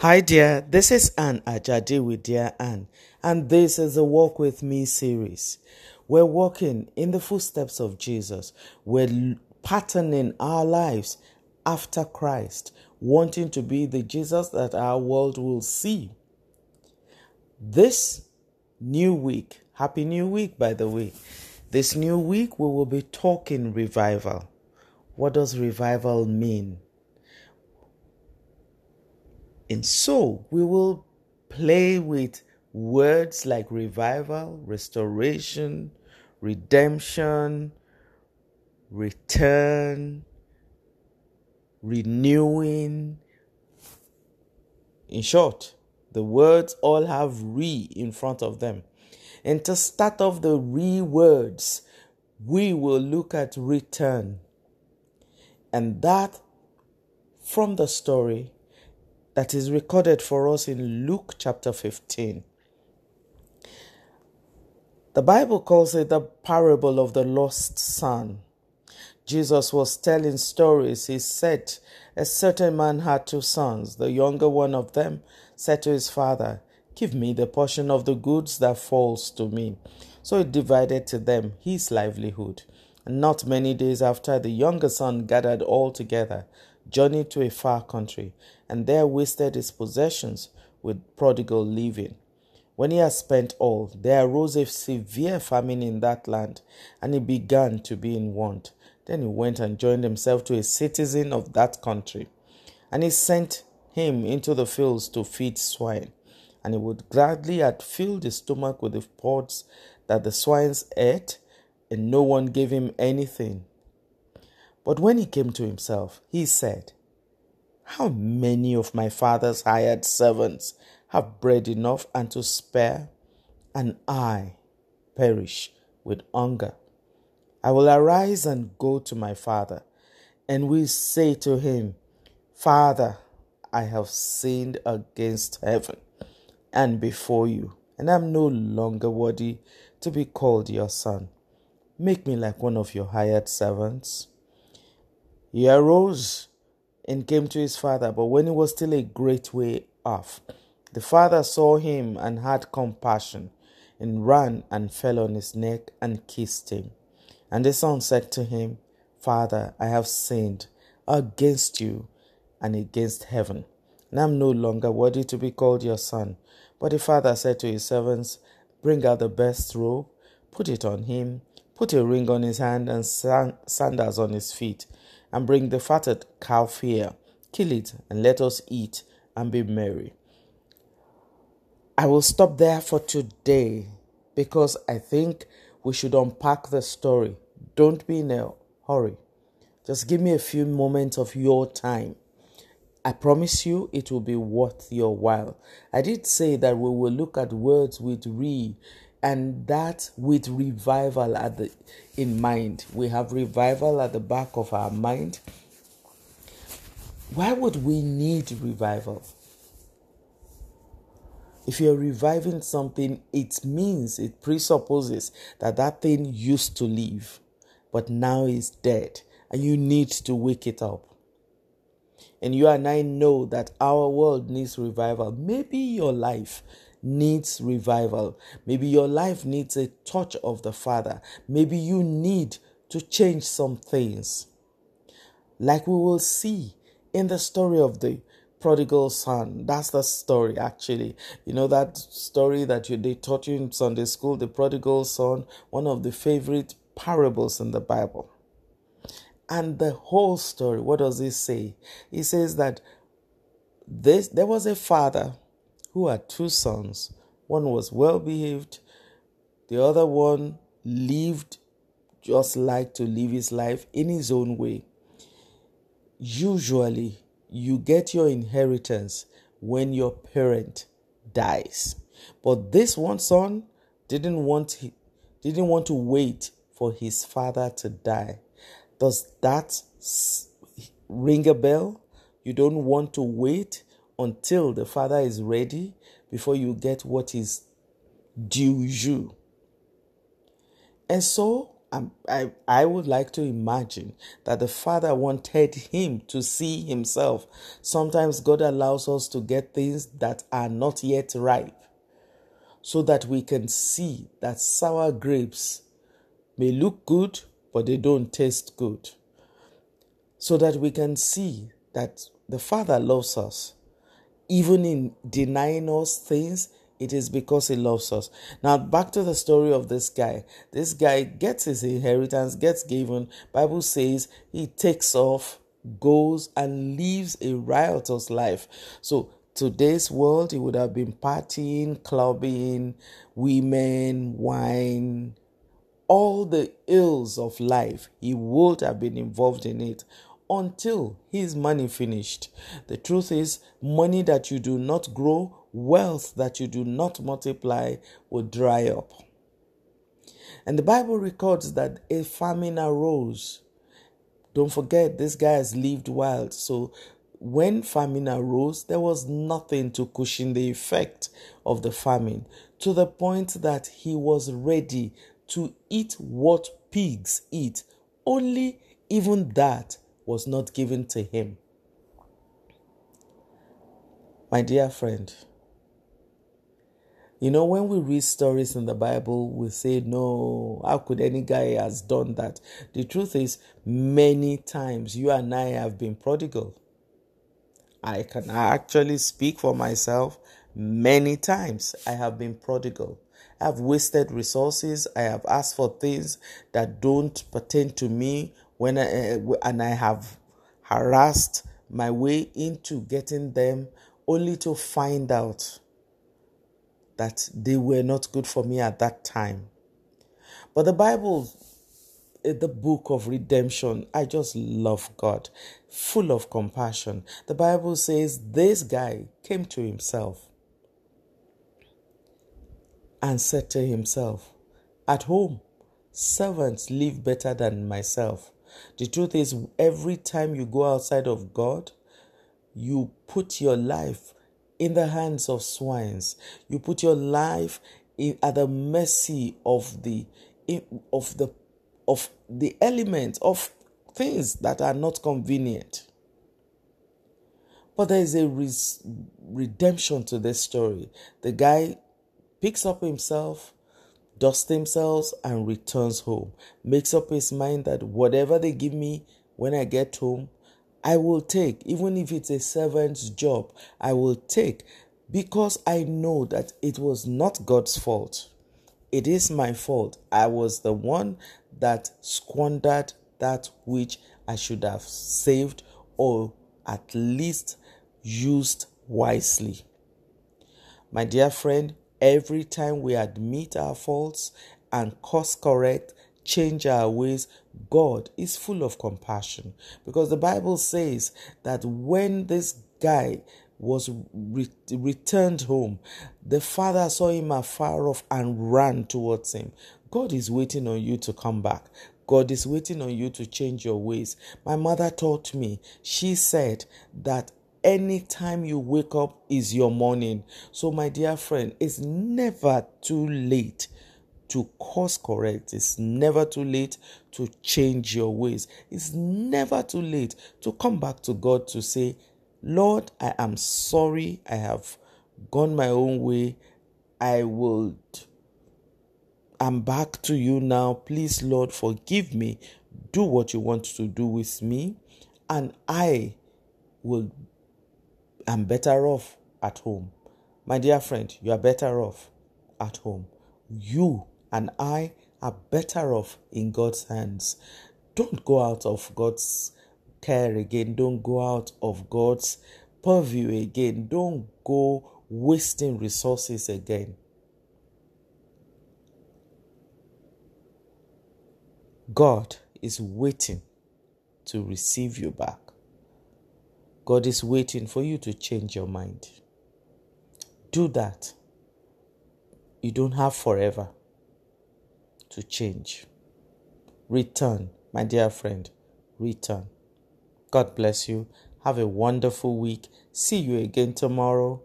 Hi, dear. This is Anne Ajadi with Dear Anne, and this is the Walk With Me series. We're walking in the footsteps of Jesus. We're patterning our lives after Christ, wanting to be the Jesus that our world will see. This new week, Happy New Week, by the way, this new week we will be talking revival. What does revival mean? And so we will play with words like revival, restoration, redemption, return, renewing. In short, the words all have re in front of them. And to start off the re words, we will look at return. And that from the story that is recorded for us in Luke chapter 15. The Bible calls it the parable of the lost son. Jesus was telling stories. He said, A certain man had two sons. The younger one of them said to his father, Give me the portion of the goods that falls to me. So he divided to them his livelihood. And not many days after, the younger son gathered all together journeyed to a far country, and there wasted his possessions with prodigal living. When he had spent all, there arose a severe famine in that land, and he began to be in want. Then he went and joined himself to a citizen of that country, and he sent him into the fields to feed swine. And he would gladly have filled his stomach with the pods that the swines ate, and no one gave him anything. But when he came to himself, he said, How many of my father's hired servants have bread enough and to spare, and I perish with hunger? I will arise and go to my father, and will say to him, Father, I have sinned against heaven and before you, and I am no longer worthy to be called your son. Make me like one of your hired servants. He arose and came to his father, but when he was still a great way off, the father saw him and had compassion, and ran and fell on his neck and kissed him. And the son said to him, Father, I have sinned against you and against heaven, and I am no longer worthy to be called your son. But the father said to his servants, Bring out the best robe, put it on him, put a ring on his hand and sandals on his feet and bring the fatted calf here. Kill it, and let us eat and be merry. I will stop there for today because I think we should unpack the story. Don't be in a hurry. Just give me a few moments of your time. I promise you it will be worth your while. I did say that we will look at words with re and that with revival at the in mind. We have revival at the back of our mind. Why would we need revival? If you're reviving something it means it presupposes that that thing used to live but now is dead and you need to wake it up. And you and I know that our world needs revival. Maybe your life needs revival. Maybe your life needs a touch of the Father. Maybe you need to change some things. Like we will see in the story of the prodigal son. That's the story, actually. You know that story that you, they taught you in Sunday school, the prodigal son, one of the favorite parables in the Bible. And the whole story, what does it say? It says that this there was a father who had two sons. One was well behaved, the other one lived just like to live his life in his own way. Usually, you get your inheritance when your parent dies. But this one son didn't want didn't want to wait for his father to die. Does that ring a bell? You don't want to wait until the father is ready before you get what is due you. And so um, I, I would like to imagine that the Father wanted him to see himself. Sometimes God allows us to get things that are not yet ripe so that we can see that sour grapes may look good, but they don't taste good. So that we can see that the Father loves us. Even in denying us things, it is because he loves us. Now back to the story of this guy. This guy gets his inheritance, gets given. Bible says he takes off, goes and lives a riotous life. So today's world, he would have been partying, clubbing, women, wine, all the ills of life. He would have been involved in it until his money finished. The truth is, money that you do not grow, wealth that you do not multiply, will dry up. And the Bible records that a famine arose. Don't forget, this guy has lived wild. So when famine arose, there was nothing to cushion the effect of the famine to the point that he was ready to eat what pigs eat. Only even that was not given to him. My dear friend, you know, when we read stories in the Bible, we say, No, how could any guy has done that? The truth is, many times you and I have been prodigal. I can actually speak for myself. Many times I have been prodigal. I have wasted resources. I have asked for things that don't pertain to me when I, uh, and I have harassed my way into getting them only to find out that they were not good for me at that time. But the Bible the book of redemption. I just love God, full of compassion. The Bible says this guy came to himself and said to himself, At home, servants live better than myself. The truth is, every time you go outside of God, you put your life in the hands of swines. You put your life in, at the mercy of the of the of the elements of things that are not convenient. But there is a res- redemption to this story. The guy picks up himself, dusts himself, and returns home. Makes up his mind that whatever they give me when I get home, I will take. Even if it's a servant's job, I will take because I know that it was not God's fault. It is my fault. I was the one that squandered that which I should have saved or at least used wisely. My dear friend, every time we admit our faults and course correct, change our ways, God is full of compassion because the Bible says that when this guy was re- returned home, the father saw him afar off and ran towards him. God is waiting on you to come back. God is waiting on you to change your ways. My mother taught me, she said that anytime you wake up is your morning. So, my dear friend, it's never too late to course correct. It's never too late to change your ways. It's never too late to come back to God to say, Lord, I am sorry I have gone my own way. I will I'm back to you now. Please, Lord, forgive me. Do what you want to do with me, and I will am better off at home. My dear friend, you are better off at home. You and I are better off in God's hands. Don't go out of God's care again. Don't go out of God's purview again. Don't go wasting resources again. God is waiting to receive you back. God is waiting for you to change your mind. Do that. You don't have forever to change. Return, my dear friend. Return. God bless you. Have a wonderful week. See you again tomorrow.